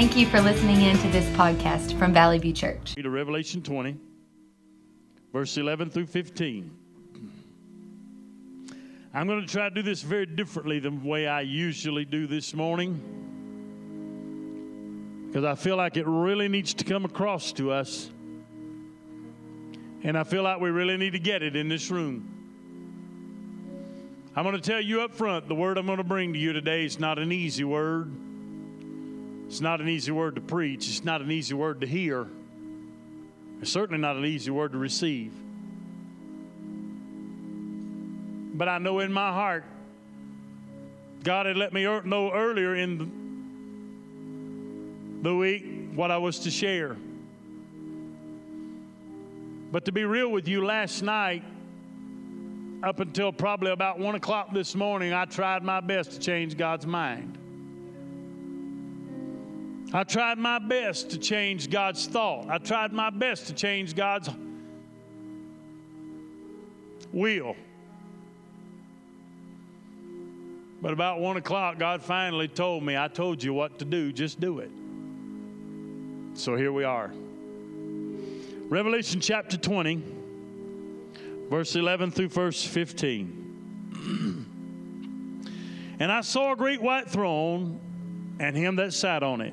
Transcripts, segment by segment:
Thank you for listening in to this podcast from Valley View Church. To Revelation 20, verse 11 through 15. I'm going to try to do this very differently than the way I usually do this morning because I feel like it really needs to come across to us. And I feel like we really need to get it in this room. I'm going to tell you up front the word I'm going to bring to you today is not an easy word. It's not an easy word to preach. It's not an easy word to hear. It's certainly not an easy word to receive. But I know in my heart, God had let me er, know earlier in the week what I was to share. But to be real with you, last night, up until probably about one o'clock this morning, I tried my best to change God's mind. I tried my best to change God's thought. I tried my best to change God's will. But about one o'clock, God finally told me, I told you what to do, just do it. So here we are. Revelation chapter 20, verse 11 through verse 15. and I saw a great white throne and him that sat on it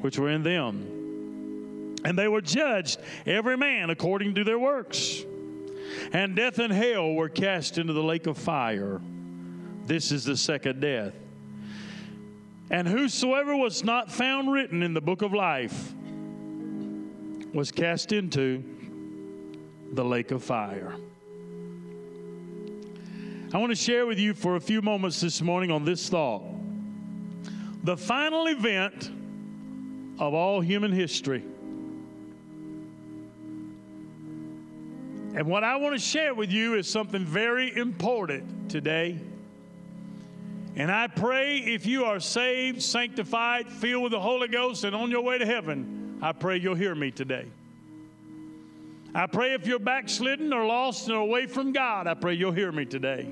which were in them. And they were judged, every man according to their works. And death and hell were cast into the lake of fire. This is the second death. And whosoever was not found written in the book of life was cast into the lake of fire. I want to share with you for a few moments this morning on this thought. The final event of all human history. And what I want to share with you is something very important today. And I pray if you are saved, sanctified, filled with the Holy Ghost, and on your way to heaven, I pray you'll hear me today. I pray if you're backslidden or lost and away from God, I pray you'll hear me today.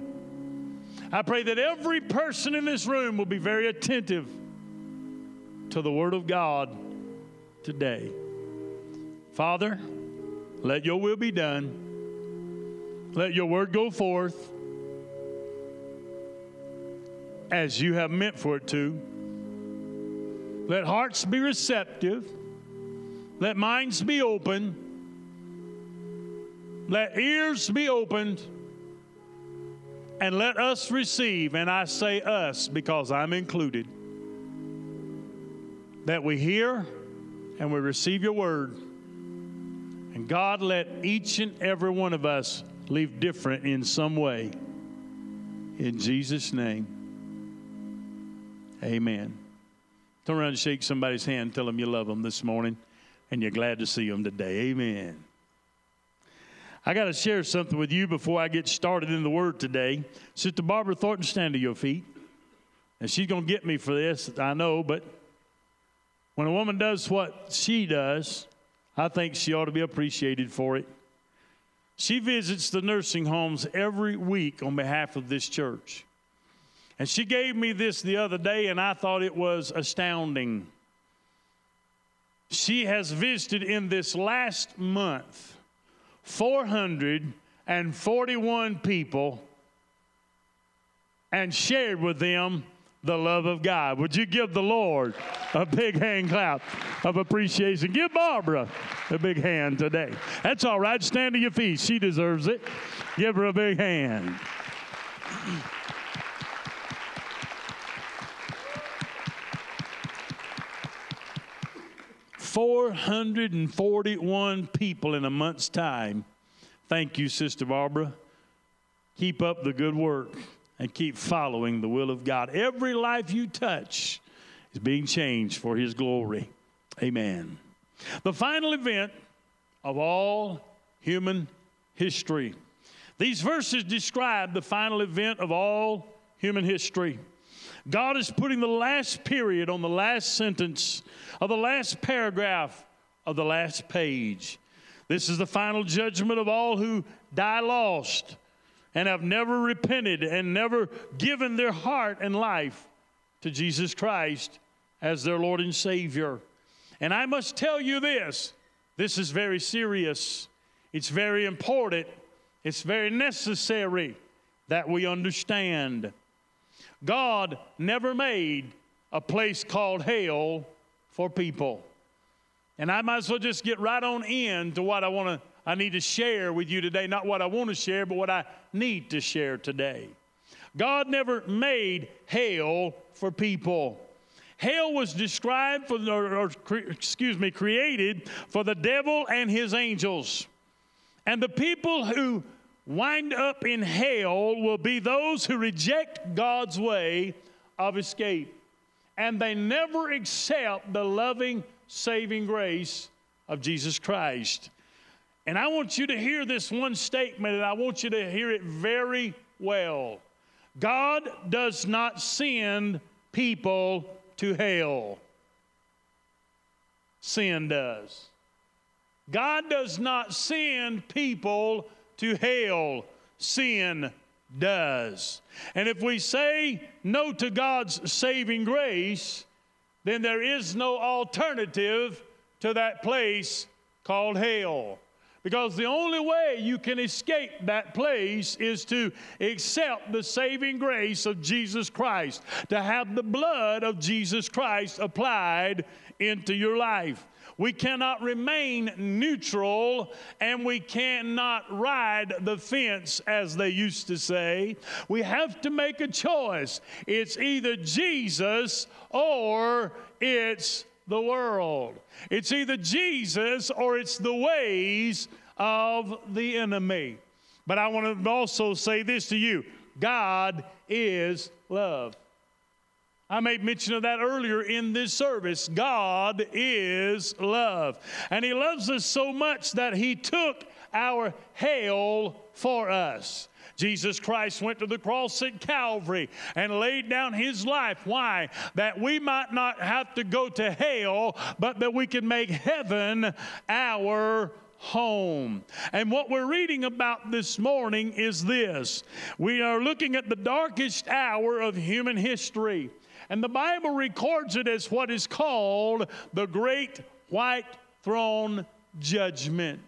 I pray that every person in this room will be very attentive to the Word of God today. Father, let your will be done. Let your word go forth as you have meant for it to. Let hearts be receptive. Let minds be open. Let ears be opened. And let us receive, and I say us because I'm included that we hear and we receive your word. And God, let each and every one of us leave different in some way. In Jesus' name, amen. Turn around and shake somebody's hand, tell them you love them this morning, and you're glad to see them today. Amen. I got to share something with you before I get started in the Word today. Sister Barbara Thornton, stand to your feet. And she's going to get me for this, I know, but when a woman does what she does, I think she ought to be appreciated for it. She visits the nursing homes every week on behalf of this church. And she gave me this the other day, and I thought it was astounding. She has visited in this last month 441 people and shared with them the love of God. Would you give the Lord a big hand clap of appreciation? Give Barbara a big hand today. That's all right. Stand to your feet. She deserves it. Give her a big hand. Four hundred and forty-one people in a month's time. Thank you, Sister Barbara. Keep up the good work and keep following the will of God. Every life you touch is being changed for his glory. Amen. The final event of all human history. These verses describe the final event of all human history. God is putting the last period on the last sentence of the last paragraph of the last page. This is the final judgment of all who die lost and have never repented and never given their heart and life to Jesus Christ as their Lord and Savior. And I must tell you this this is very serious, it's very important, it's very necessary that we understand. God never made a place called hell for people. And I might as well just get right on in to what I want to I need to share with you today, not what I want to share, but what I need to share today. God never made hell for people. Hell was described for, or, or, excuse me, created for the devil and his angels. And the people who wind up in hell will be those who reject God's way of escape. And they never accept the loving, saving grace of Jesus Christ. And I want you to hear this one statement, and I want you to hear it very well. God does not send people to hell, sin does. God does not send people to hell, sin does. And if we say no to God's saving grace, then there is no alternative to that place called hell. Because the only way you can escape that place is to accept the saving grace of Jesus Christ, to have the blood of Jesus Christ applied into your life. We cannot remain neutral and we cannot ride the fence, as they used to say. We have to make a choice. It's either Jesus or it's the world. It's either Jesus or it's the ways of the enemy. But I want to also say this to you God is love. I made mention of that earlier in this service. God is love. And He loves us so much that He took our hell for us. Jesus Christ went to the cross at Calvary and laid down his life. Why? That we might not have to go to hell, but that we can make heaven our home. And what we're reading about this morning is this we are looking at the darkest hour of human history. And the Bible records it as what is called the Great White Throne Judgment.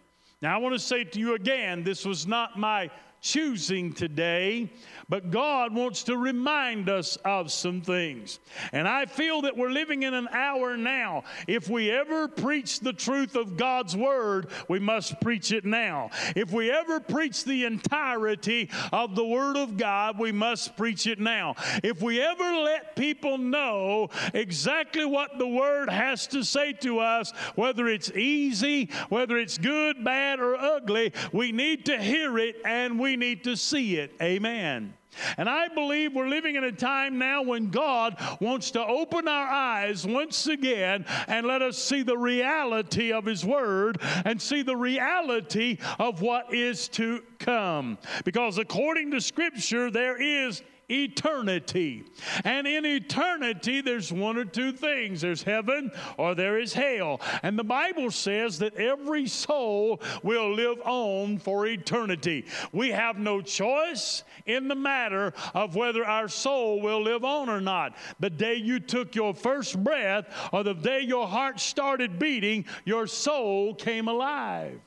Now, I want to say to you again, this was not my choosing today, but God wants to remind us of some things. And I feel that we're living in an hour now. If we ever preach the truth of God's word, we must preach it now. If we ever preach the entirety of the word of God, we must preach it now. If we ever let people know exactly what the word has to say to us, whether it's easy, whether it's good, bad, or ugly, we need to hear it and we need to see it. Amen. And I believe we're living in a time now when God wants to open our eyes once again and let us see the reality of His Word and see the reality of what is to come. Because according to Scripture, there is eternity. And in eternity, there's one or two things there's heaven or there is hell. And the Bible says that every soul will live on for eternity. We have no choice in the matter of whether our soul will live on or not. The day you took your first breath or the day your heart started beating, your soul came alive.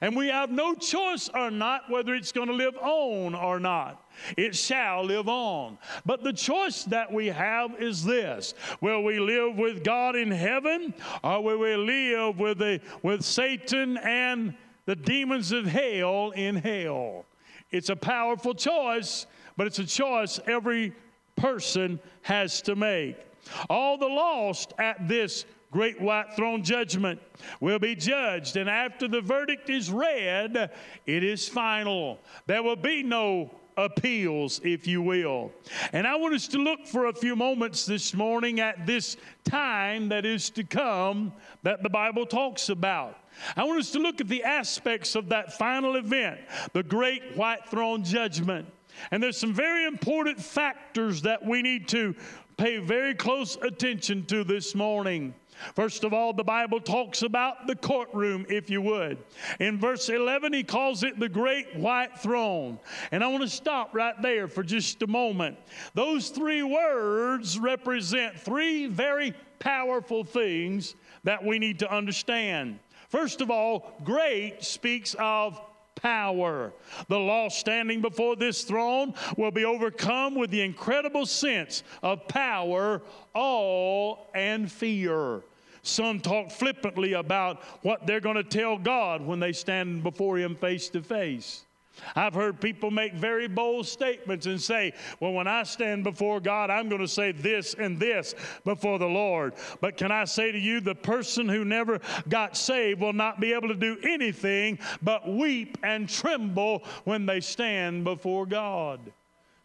And we have no choice or not whether it's going to live on or not. It shall live on. But the choice that we have is this Will we live with God in heaven or will we live with, the, with Satan and the demons of hell in hell? It's a powerful choice, but it's a choice every person has to make. All the lost at this great white throne judgment will be judged. And after the verdict is read, it is final. There will be no appeals, if you will. And I want us to look for a few moments this morning at this time that is to come that the Bible talks about. I want us to look at the aspects of that final event, the great white throne judgment. And there's some very important factors that we need to pay very close attention to this morning. First of all, the Bible talks about the courtroom, if you would. In verse 11, he calls it the great white throne. And I want to stop right there for just a moment. Those three words represent three very powerful things that we need to understand. First of all, great speaks of power. The lost standing before this throne will be overcome with the incredible sense of power, awe, and fear. Some talk flippantly about what they're going to tell God when they stand before Him face to face. I've heard people make very bold statements and say, Well, when I stand before God, I'm going to say this and this before the Lord. But can I say to you, the person who never got saved will not be able to do anything but weep and tremble when they stand before God.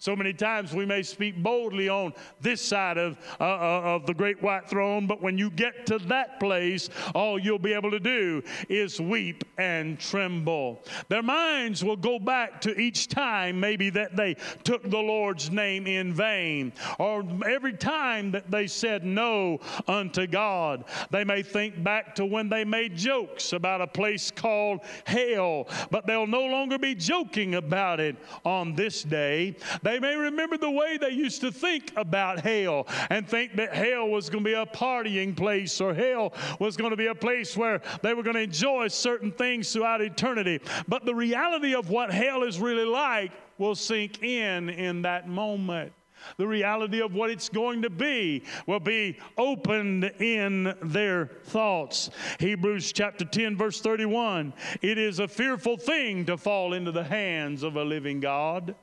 So many times we may speak boldly on this side of, uh, uh, of the great white throne, but when you get to that place, all you'll be able to do is weep and tremble. Their minds will go back to each time maybe that they took the Lord's name in vain, or every time that they said no unto God. They may think back to when they made jokes about a place called hell, but they'll no longer be joking about it on this day. They they may remember the way they used to think about hell and think that hell was going to be a partying place or hell was going to be a place where they were going to enjoy certain things throughout eternity. But the reality of what hell is really like will sink in in that moment. The reality of what it's going to be will be opened in their thoughts. Hebrews chapter 10, verse 31 it is a fearful thing to fall into the hands of a living God.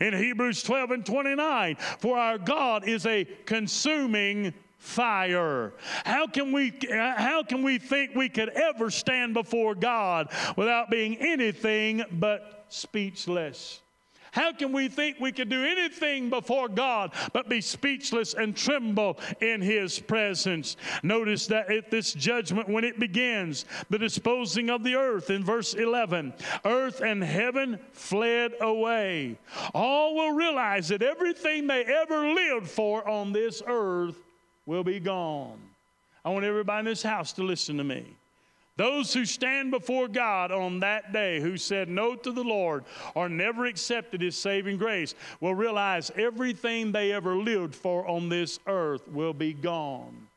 In Hebrews 12 and 29, for our God is a consuming fire. How can we how can we think we could ever stand before God without being anything but speechless? How can we think we can do anything before God but be speechless and tremble in His presence? Notice that at this judgment, when it begins, the disposing of the earth in verse 11, earth and heaven fled away. All will realize that everything they ever lived for on this earth will be gone. I want everybody in this house to listen to me. Those who stand before God on that day who said no to the Lord or never accepted His saving grace will realize everything they ever lived for on this earth will be gone.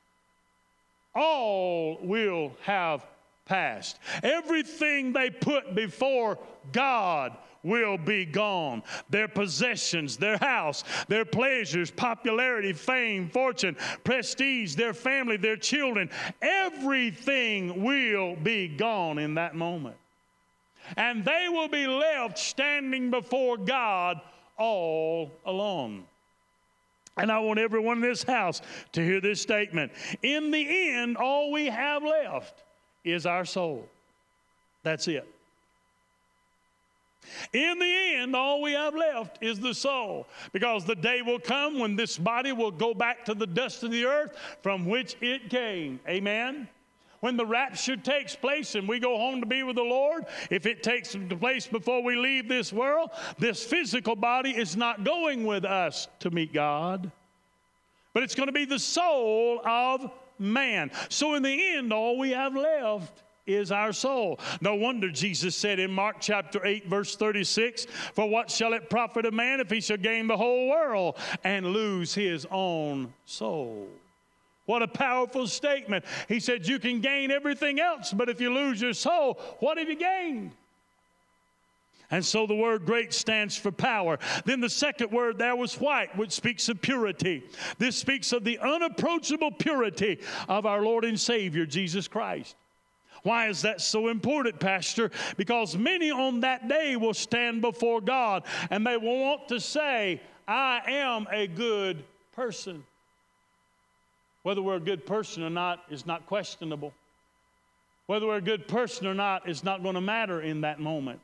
All will have passed. Everything they put before God will be gone. Their possessions, their house, their pleasures, popularity, fame, fortune, prestige, their family, their children, everything will be gone in that moment. And they will be left standing before God all alone. And I want everyone in this house to hear this statement. In the end, all we have left is our soul. That's it. In the end, all we have left is the soul, because the day will come when this body will go back to the dust of the earth from which it came. Amen when the rapture takes place and we go home to be with the Lord, if it takes place before we leave this world, this physical body is not going with us to meet God, but it's going to be the soul of man. So, in the end, all we have left is our soul. No wonder Jesus said in Mark chapter 8, verse 36 For what shall it profit a man if he shall gain the whole world and lose his own soul? What a powerful statement. He said, You can gain everything else, but if you lose your soul, what have you gained? And so the word great stands for power. Then the second word there was white, which speaks of purity. This speaks of the unapproachable purity of our Lord and Savior, Jesus Christ. Why is that so important, Pastor? Because many on that day will stand before God and they will want to say, I am a good person. Whether we're a good person or not is not questionable. Whether we're a good person or not is not going to matter in that moment.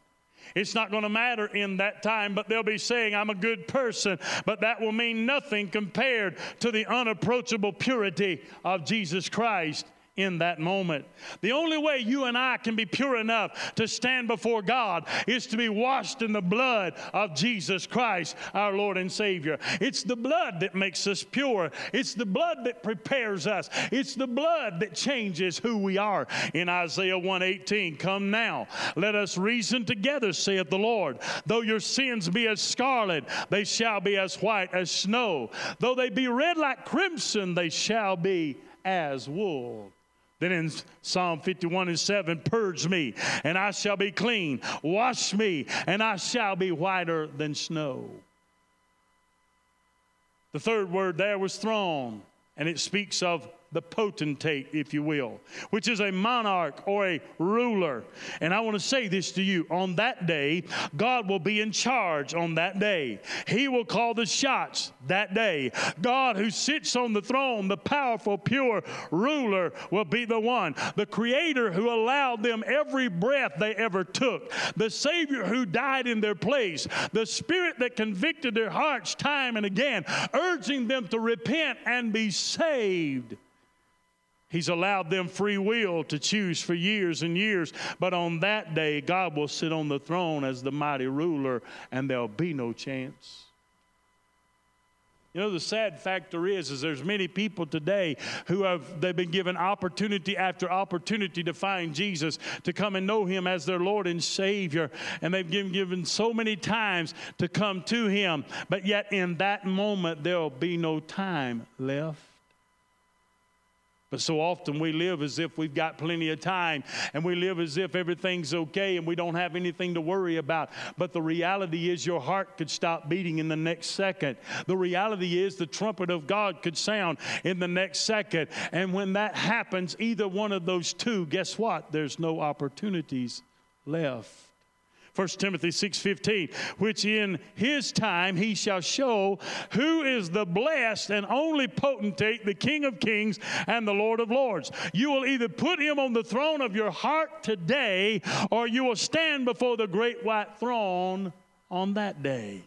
It's not going to matter in that time, but they'll be saying, I'm a good person, but that will mean nothing compared to the unapproachable purity of Jesus Christ in that moment. The only way you and I can be pure enough to stand before God is to be washed in the blood of Jesus Christ, our Lord and Savior. It's the blood that makes us pure, it's the blood that prepares us, it's the blood that changes who we are. In Isaiah 118, come now, let us reason together, saith the Lord. Though your sins be as scarlet, they shall be as white as snow. Though they be red like crimson, they shall be as wool. Then in Psalm 51 and 7, purge me, and I shall be clean. Wash me, and I shall be whiter than snow. The third word there was throne, and it speaks of the potentate, if you will, which is a monarch or a ruler. And I want to say this to you on that day, God will be in charge on that day. He will call the shots that day. God, who sits on the throne, the powerful, pure ruler, will be the one. The creator who allowed them every breath they ever took, the Savior who died in their place, the Spirit that convicted their hearts time and again, urging them to repent and be saved. He's allowed them free will to choose for years and years. But on that day, God will sit on the throne as the mighty ruler, and there'll be no chance. You know, the sad factor is, is there's many people today who have they've been given opportunity after opportunity to find Jesus, to come and know him as their Lord and Savior. And they've been given so many times to come to him. But yet in that moment there'll be no time left. But so often we live as if we've got plenty of time and we live as if everything's okay and we don't have anything to worry about. But the reality is your heart could stop beating in the next second. The reality is the trumpet of God could sound in the next second. And when that happens, either one of those two, guess what? There's no opportunities left. 1 Timothy 6:15, which in his time he shall show who is the blessed and only potentate, the King of kings and the Lord of lords. You will either put him on the throne of your heart today or you will stand before the great white throne on that day.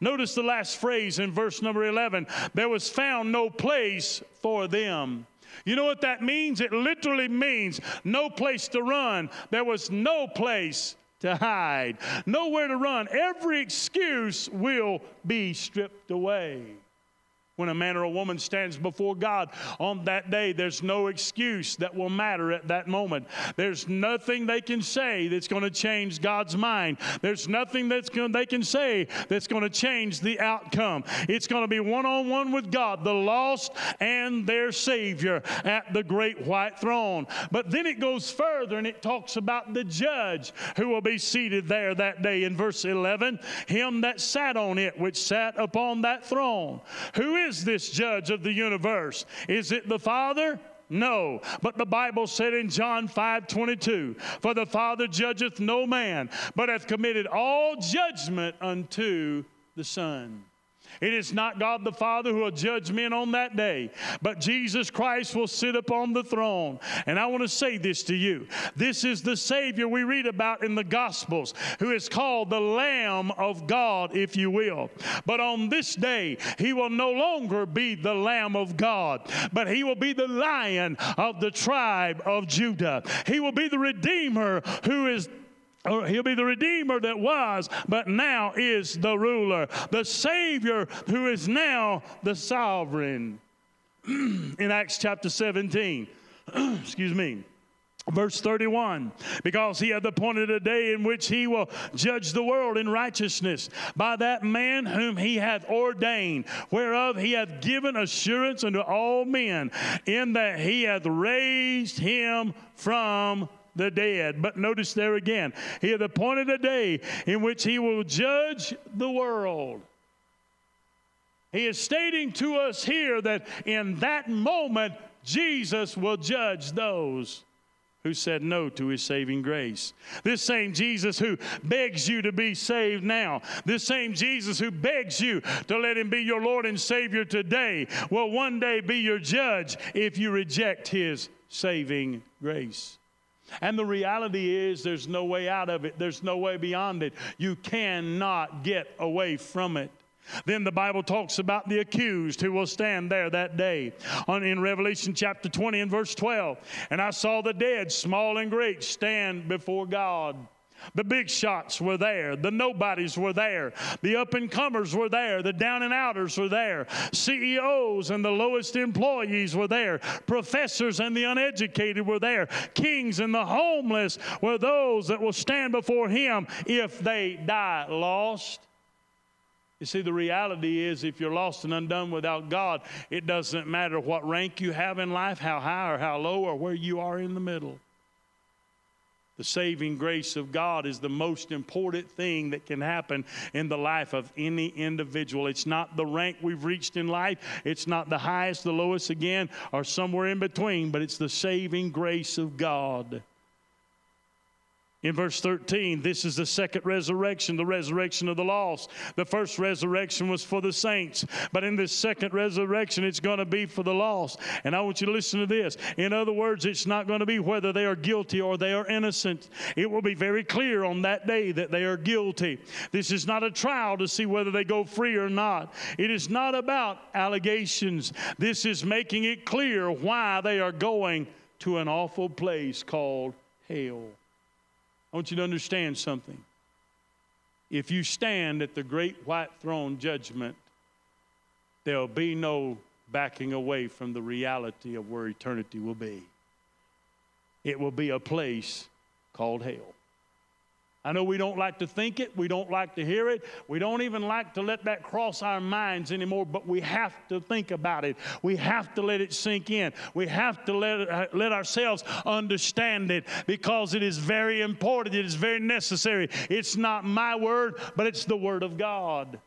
Notice the last phrase in verse number 11 there was found no place for them. You know what that means? It literally means no place to run. There was no place to hide, nowhere to run. Every excuse will be stripped away. When a man or a woman stands before God on that day, there's no excuse that will matter at that moment. There's nothing they can say that's going to change God's mind. There's nothing that's going, they can say that's going to change the outcome. It's going to be one on one with God, the lost and their Savior at the great white throne. But then it goes further and it talks about the judge who will be seated there that day in verse 11 Him that sat on it, which sat upon that throne. Who is this judge of the universe? Is it the Father? No. But the Bible said in John 5 22, For the Father judgeth no man, but hath committed all judgment unto the Son. It is not God the Father who will judge men on that day, but Jesus Christ will sit upon the throne. And I want to say this to you this is the Savior we read about in the Gospels, who is called the Lamb of God, if you will. But on this day, he will no longer be the Lamb of God, but he will be the Lion of the tribe of Judah. He will be the Redeemer who is or he'll be the Redeemer that was, but now is the ruler, the Savior who is now the sovereign. In Acts chapter 17, excuse me. Verse 31 Because he hath appointed a day in which he will judge the world in righteousness by that man whom he hath ordained, whereof he hath given assurance unto all men, in that he hath raised him from the dead. But notice there again, he hath appointed a day in which he will judge the world. He is stating to us here that in that moment, Jesus will judge those who said no to his saving grace. This same Jesus who begs you to be saved now, this same Jesus who begs you to let him be your Lord and Savior today, will one day be your judge if you reject his saving grace. And the reality is, there's no way out of it, there's no way beyond it. You cannot get away from it. Then the Bible talks about the accused who will stand there that day. On, in Revelation chapter 20 and verse 12. And I saw the dead, small and great, stand before God. The big shots were there. The nobodies were there. The up and comers were there. The down and outers were there. CEOs and the lowest employees were there. Professors and the uneducated were there. Kings and the homeless were those that will stand before Him if they die lost. You see, the reality is if you're lost and undone without God, it doesn't matter what rank you have in life, how high or how low, or where you are in the middle. The saving grace of God is the most important thing that can happen in the life of any individual. It's not the rank we've reached in life, it's not the highest, the lowest again, or somewhere in between, but it's the saving grace of God. In verse 13, this is the second resurrection, the resurrection of the lost. The first resurrection was for the saints, but in this second resurrection, it's going to be for the lost. And I want you to listen to this. In other words, it's not going to be whether they are guilty or they are innocent. It will be very clear on that day that they are guilty. This is not a trial to see whether they go free or not. It is not about allegations. This is making it clear why they are going to an awful place called hell. I want you to understand something. If you stand at the great white throne judgment, there'll be no backing away from the reality of where eternity will be. It will be a place called hell. I know we don't like to think it, we don't like to hear it, we don't even like to let that cross our minds anymore, but we have to think about it. We have to let it sink in. We have to let, it, uh, let ourselves understand it because it is very important, it is very necessary. It's not my word, but it's the word of God.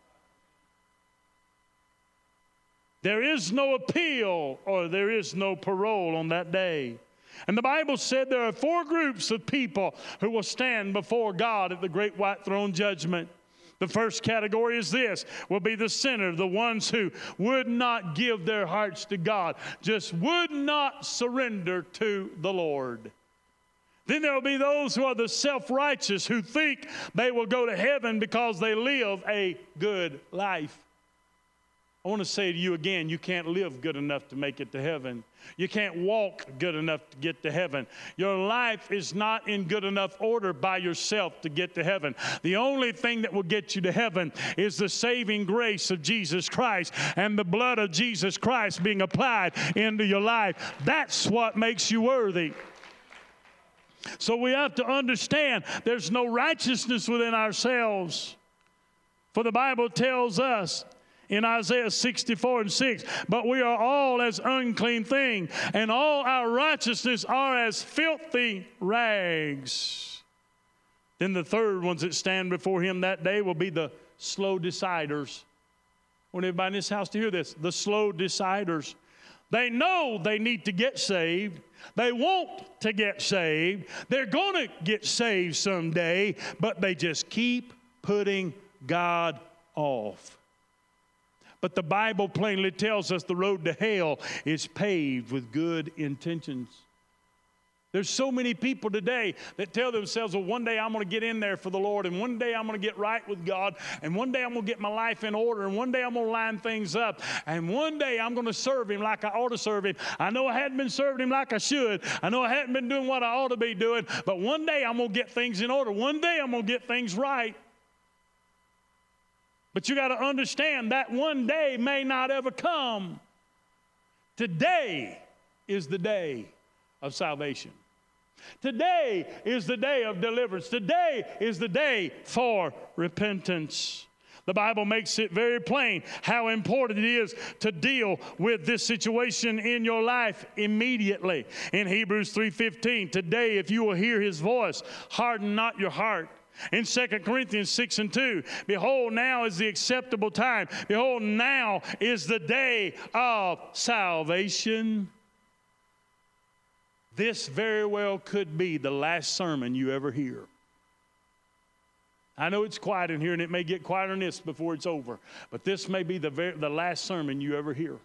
There is no appeal or there is no parole on that day. And the Bible said there are four groups of people who will stand before God at the great white throne judgment. The first category is this will be the sinner, the ones who would not give their hearts to God, just would not surrender to the Lord. Then there will be those who are the self righteous who think they will go to heaven because they live a good life. I want to say to you again you can't live good enough to make it to heaven. You can't walk good enough to get to heaven. Your life is not in good enough order by yourself to get to heaven. The only thing that will get you to heaven is the saving grace of Jesus Christ and the blood of Jesus Christ being applied into your life. That's what makes you worthy. So we have to understand there's no righteousness within ourselves. For the Bible tells us in Isaiah 64 and 6. But we are all as unclean thing, and all our righteousness are as filthy rags. Then the third ones that stand before him that day will be the slow deciders. I want everybody in this house to hear this the slow deciders. They know they need to get saved. They want to get saved. They're going to get saved someday, but they just keep putting God off. But the Bible plainly tells us the road to hell is paved with good intentions. There's so many people today that tell themselves, well, one day I'm going to get in there for the Lord, and one day I'm going to get right with God, and one day I'm going to get my life in order, and one day I'm going to line things up, and one day I'm going to serve Him like I ought to serve Him. I know I hadn't been serving Him like I should. I know I hadn't been doing what I ought to be doing, but one day I'm going to get things in order. One day I'm going to get things right. But you got to understand that one day may not ever come. Today is the day of salvation. Today is the day of deliverance. Today is the day for repentance. The Bible makes it very plain how important it is to deal with this situation in your life immediately. In Hebrews 3:15, today if you will hear his voice, harden not your heart in 2 Corinthians 6 and 2, behold, now is the acceptable time. Behold, now is the day of salvation. This very well could be the last sermon you ever hear. I know it's quiet in here and it may get quieter than this before it's over, but this may be the, very, the last sermon you ever hear.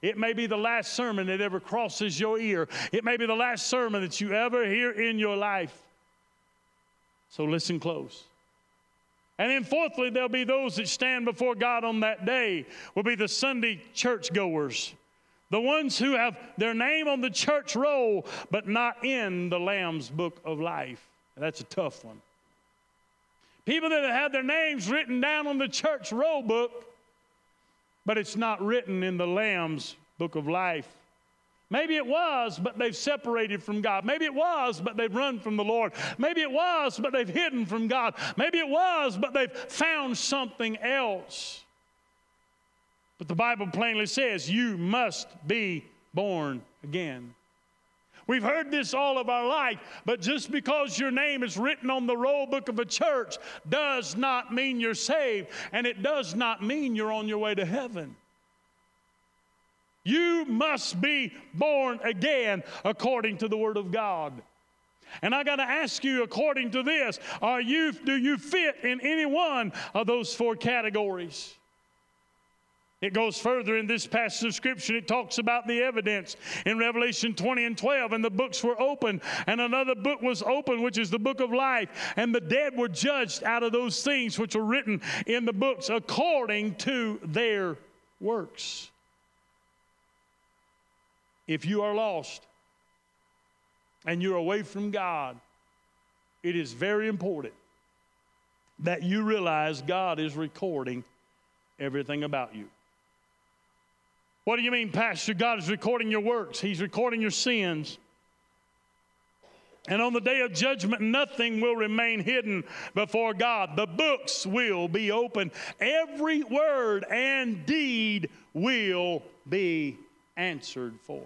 It may be the last sermon that ever crosses your ear. It may be the last sermon that you ever hear in your life. So listen close. And then, fourthly, there'll be those that stand before God on that day, will be the Sunday churchgoers, the ones who have their name on the church roll, but not in the Lamb's book of life. That's a tough one. People that have had their names written down on the church roll book, but it's not written in the Lamb's book of life. Maybe it was, but they've separated from God. Maybe it was, but they've run from the Lord. Maybe it was, but they've hidden from God. Maybe it was, but they've found something else. But the Bible plainly says you must be born again. We've heard this all of our life, but just because your name is written on the roll book of a church does not mean you're saved, and it does not mean you're on your way to heaven. You must be born again according to the Word of God. And I got to ask you, according to this, are you, do you fit in any one of those four categories? It goes further in this passage of Scripture. It talks about the evidence in Revelation 20 and 12. And the books were open, and another book was open, which is the book of life. And the dead were judged out of those things which were written in the books according to their works. If you are lost and you're away from God, it is very important that you realize God is recording everything about you. What do you mean, Pastor? God is recording your works, He's recording your sins. And on the day of judgment, nothing will remain hidden before God. The books will be open. Every word and deed will be answered for.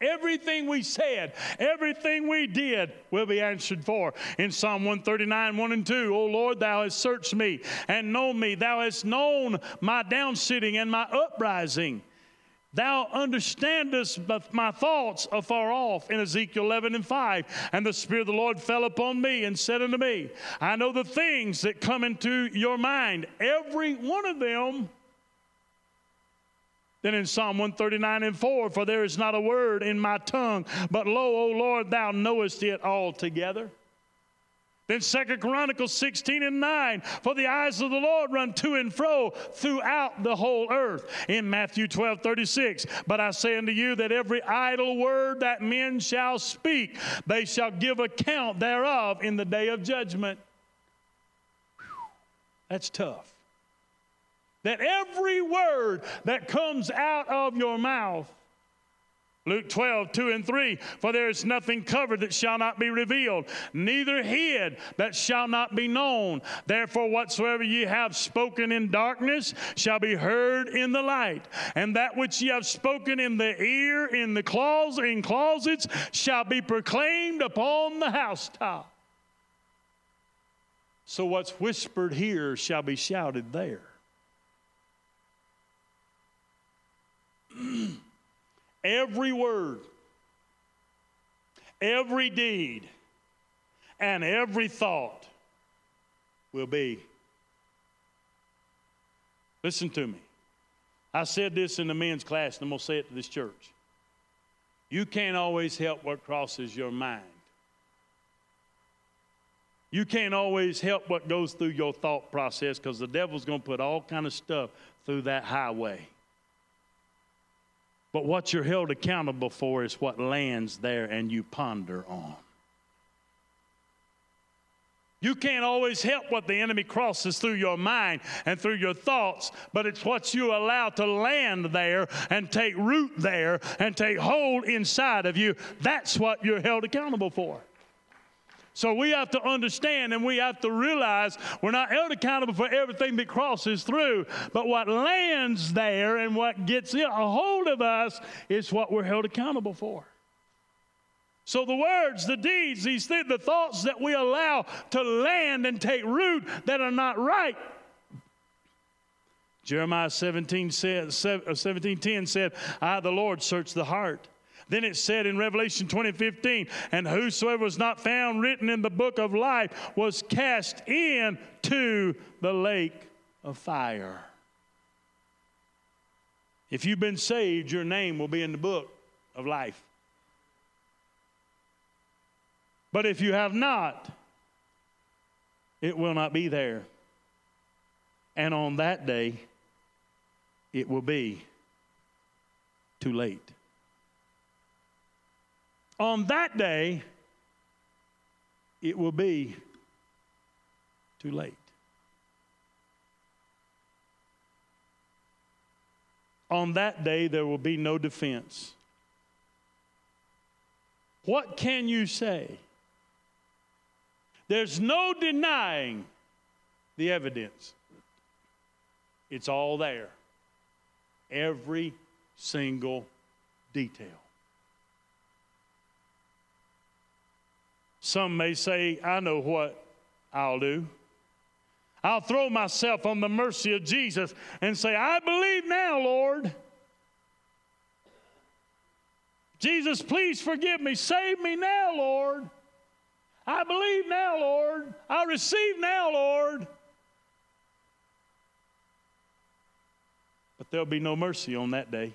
Everything we said, everything we did will be answered for. In Psalm 139, 1 and 2, O Lord, thou hast searched me and known me. Thou hast known my downsitting and my uprising. Thou understandest my thoughts afar off in Ezekiel 11 and 5. And the Spirit of the Lord fell upon me and said unto me, I know the things that come into your mind, every one of them then in Psalm 139 and 4, for there is not a word in my tongue, but lo, O Lord, thou knowest it altogether. Then Second Chronicles 16 and 9, for the eyes of the Lord run to and fro throughout the whole earth. In Matthew 12, 36, but I say unto you that every idle word that men shall speak, they shall give account thereof in the day of judgment. Whew, that's tough that every word that comes out of your mouth Luke 12, 2 and 3. For there is nothing covered that shall not be revealed, neither hid that shall not be known. Therefore, whatsoever ye have spoken in darkness shall be heard in the light. And that which ye have spoken in the ear, in the closet, in closets, shall be proclaimed upon the housetop. So what's whispered here shall be shouted there. every word, every deed, and every thought will be. Listen to me. I said this in the men's class, and I'm going to say it to this church. You can't always help what crosses your mind. You can't always help what goes through your thought process because the devil's going to put all kind of stuff through that highway. But what you're held accountable for is what lands there and you ponder on. You can't always help what the enemy crosses through your mind and through your thoughts, but it's what you allow to land there and take root there and take hold inside of you. That's what you're held accountable for. So we have to understand and we have to realize we're not held accountable for everything that crosses through, but what lands there and what gets a hold of us is what we're held accountable for. So the words, the deeds, these things, the thoughts that we allow to land and take root that are not right. Jeremiah 17 said, uh, 17 said, I, the Lord, search the heart then it said in Revelation 20 15, and whosoever was not found written in the book of life was cast into the lake of fire. If you've been saved, your name will be in the book of life. But if you have not, it will not be there. And on that day, it will be too late. On that day, it will be too late. On that day, there will be no defense. What can you say? There's no denying the evidence. It's all there. Every single detail. Some may say, I know what I'll do. I'll throw myself on the mercy of Jesus and say, I believe now, Lord. Jesus, please forgive me. Save me now, Lord. I believe now, Lord. I receive now, Lord. But there'll be no mercy on that day.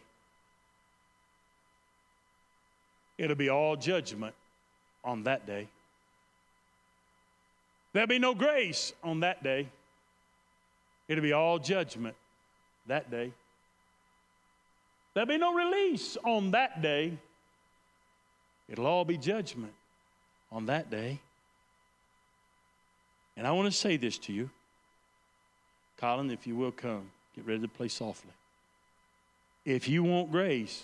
It'll be all judgment on that day. There'll be no grace on that day. It'll be all judgment that day. There'll be no release on that day. It'll all be judgment on that day. And I want to say this to you. Colin, if you will come, get ready to play softly. If you want grace,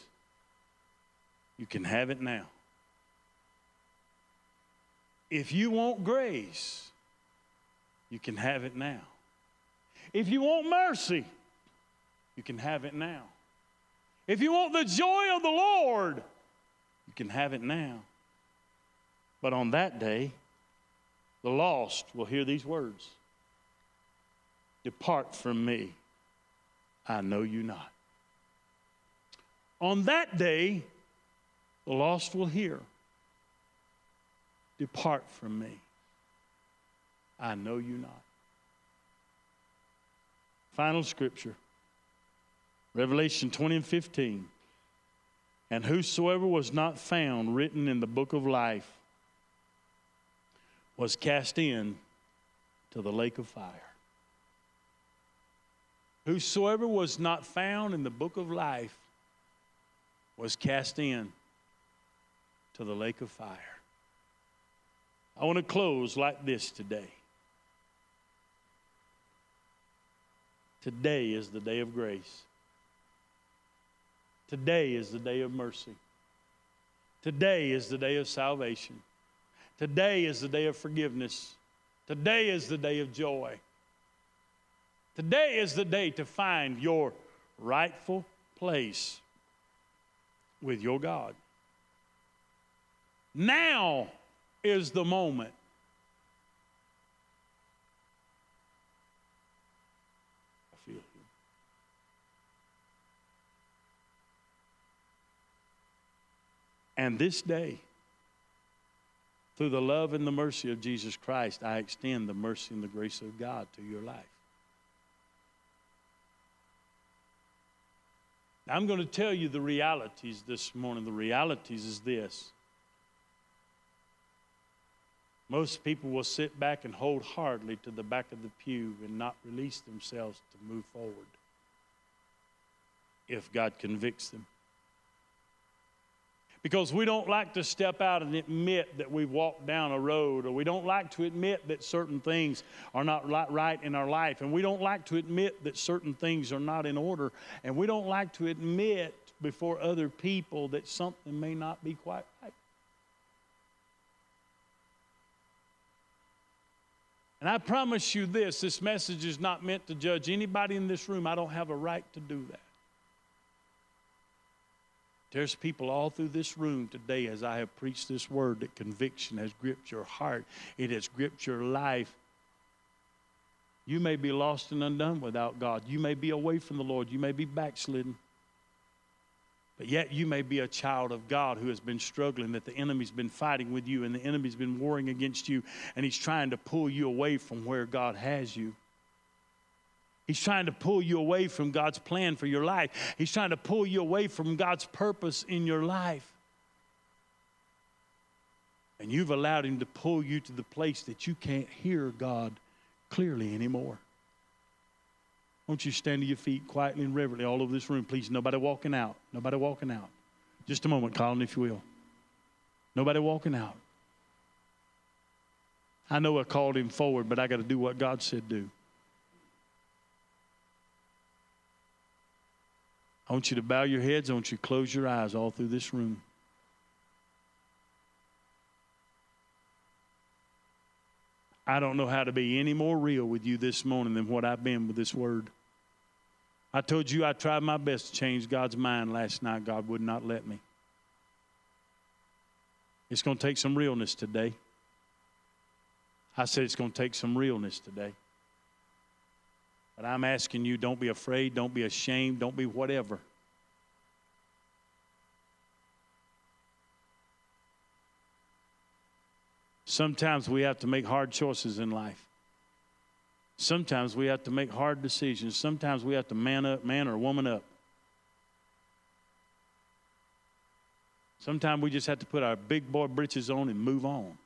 you can have it now. If you want grace, you can have it now. If you want mercy, you can have it now. If you want the joy of the Lord, you can have it now. But on that day, the lost will hear these words Depart from me, I know you not. On that day, the lost will hear Depart from me, I know you not. Final scripture Revelation 20 and 15. And whosoever was not found written in the book of life was cast in to the lake of fire. Whosoever was not found in the book of life was cast in to the lake of fire. I want to close like this today. Today is the day of grace. Today is the day of mercy. Today is the day of salvation. Today is the day of forgiveness. Today is the day of joy. Today is the day to find your rightful place with your God. Now is the moment. I feel you. And this day, through the love and the mercy of Jesus Christ, I extend the mercy and the grace of God to your life. I'm going to tell you the realities this morning. The realities is this. Most people will sit back and hold hardly to the back of the pew and not release themselves to move forward if God convicts them. Because we don't like to step out and admit that we've walked down a road, or we don't like to admit that certain things are not right in our life, and we don't like to admit that certain things are not in order, and we don't like to admit before other people that something may not be quite right. And I promise you this this message is not meant to judge anybody in this room. I don't have a right to do that. There's people all through this room today as I have preached this word that conviction has gripped your heart, it has gripped your life. You may be lost and undone without God. You may be away from the Lord. You may be backslidden. But yet you may be a child of God who has been struggling, that the enemy's been fighting with you and the enemy's been warring against you, and he's trying to pull you away from where God has you. He's trying to pull you away from God's plan for your life. He's trying to pull you away from God's purpose in your life. And you've allowed Him to pull you to the place that you can't hear God clearly anymore. Won't you stand to your feet quietly and reverently all over this room, please? Nobody walking out. Nobody walking out. Just a moment, Colin, if you will. Nobody walking out. I know I called him forward, but I got to do what God said do. Want you to bow your heads. I want you to close your eyes all through this room. I don't know how to be any more real with you this morning than what I've been with this word. I told you I tried my best to change God's mind last night. God would not let me. It's going to take some realness today. I said it's going to take some realness today. But I'm asking you don't be afraid, don't be ashamed, don't be whatever. Sometimes we have to make hard choices in life. Sometimes we have to make hard decisions. Sometimes we have to man up, man or woman up. Sometimes we just have to put our big boy britches on and move on.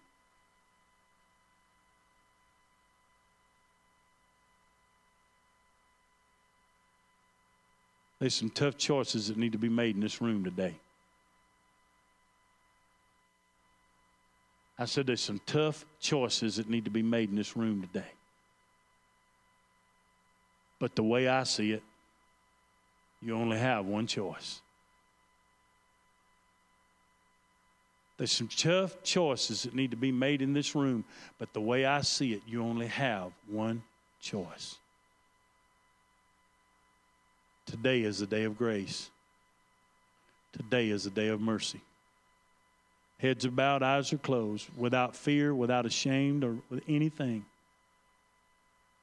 There's some tough choices that need to be made in this room today. I said there's some tough choices that need to be made in this room today. But the way I see it, you only have one choice. There's some tough choices that need to be made in this room, but the way I see it, you only have one choice. Today is a day of grace. Today is a day of mercy. Heads are bowed, eyes are closed, without fear, without ashamed, or with anything.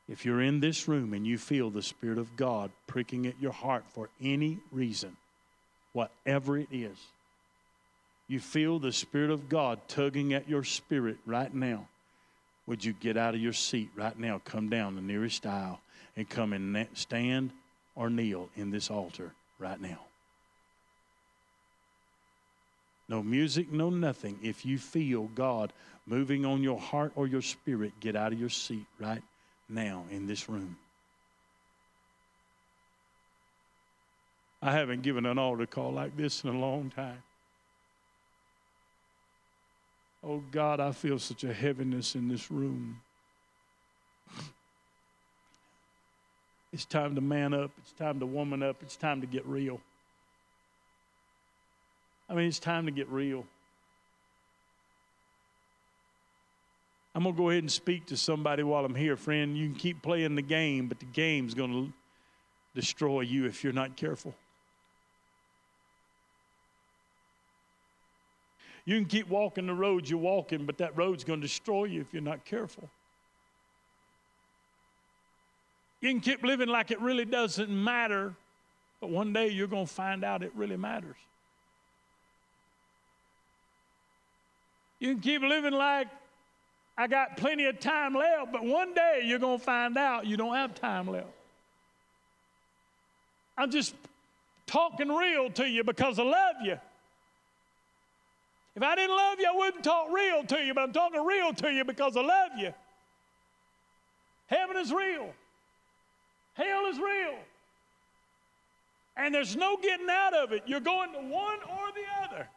If you're in this room and you feel the Spirit of God pricking at your heart for any reason, whatever it is, you feel the Spirit of God tugging at your spirit right now, would you get out of your seat right now, come down the nearest aisle, and come and stand or kneel in this altar right now. No music, no nothing. If you feel God moving on your heart or your spirit, get out of your seat right now in this room. I haven't given an altar call like this in a long time. Oh God, I feel such a heaviness in this room. It's time to man up. It's time to woman up. It's time to get real. I mean, it's time to get real. I'm going to go ahead and speak to somebody while I'm here, friend. You can keep playing the game, but the game's going to destroy you if you're not careful. You can keep walking the road you're walking, but that road's going to destroy you if you're not careful. You can keep living like it really doesn't matter, but one day you're going to find out it really matters. You can keep living like I got plenty of time left, but one day you're going to find out you don't have time left. I'm just talking real to you because I love you. If I didn't love you, I wouldn't talk real to you, but I'm talking real to you because I love you. Heaven is real. Hell is real. And there's no getting out of it. You're going to one or the other.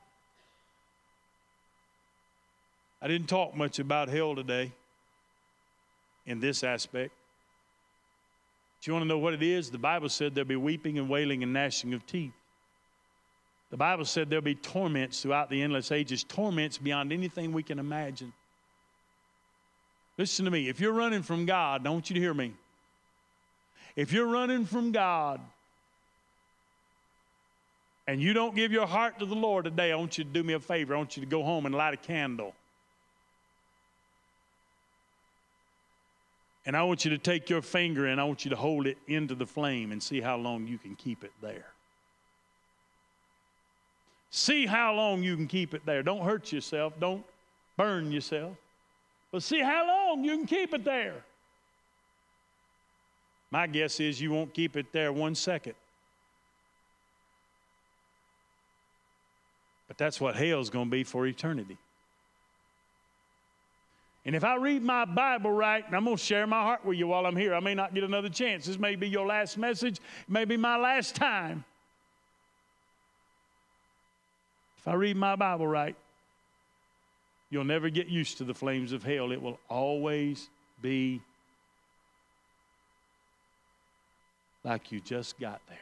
I didn't talk much about hell today in this aspect. Do you want to know what it is? The Bible said there'll be weeping and wailing and gnashing of teeth. The Bible said there'll be torments throughout the endless ages, torments beyond anything we can imagine. Listen to me. If you're running from God, I want you to hear me. If you're running from God and you don't give your heart to the Lord today, I want you to do me a favor. I want you to go home and light a candle. And I want you to take your finger and I want you to hold it into the flame and see how long you can keep it there. See how long you can keep it there. Don't hurt yourself, don't burn yourself, but see how long you can keep it there. My guess is you won't keep it there one second. But that's what hell's going to be for eternity. And if I read my Bible right, and I'm going to share my heart with you while I'm here, I may not get another chance. This may be your last message, it may be my last time. If I read my Bible right, you'll never get used to the flames of hell. It will always be like you just got there.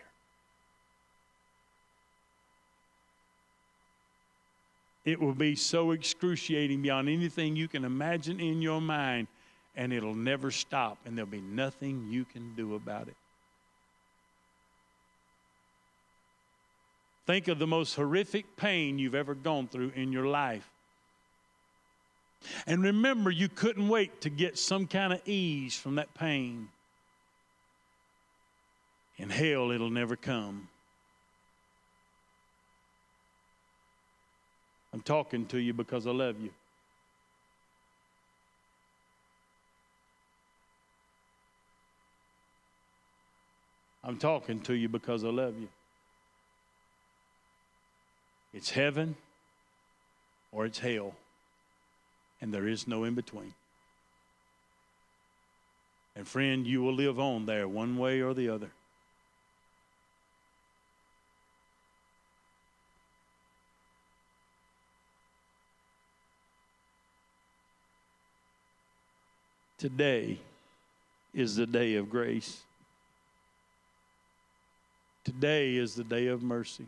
It will be so excruciating beyond anything you can imagine in your mind, and it'll never stop, and there'll be nothing you can do about it. Think of the most horrific pain you've ever gone through in your life. And remember, you couldn't wait to get some kind of ease from that pain. In hell, it'll never come. I'm talking to you because I love you. I'm talking to you because I love you. It's heaven or it's hell, and there is no in between. And friend, you will live on there one way or the other. Today is the day of grace. Today is the day of mercy.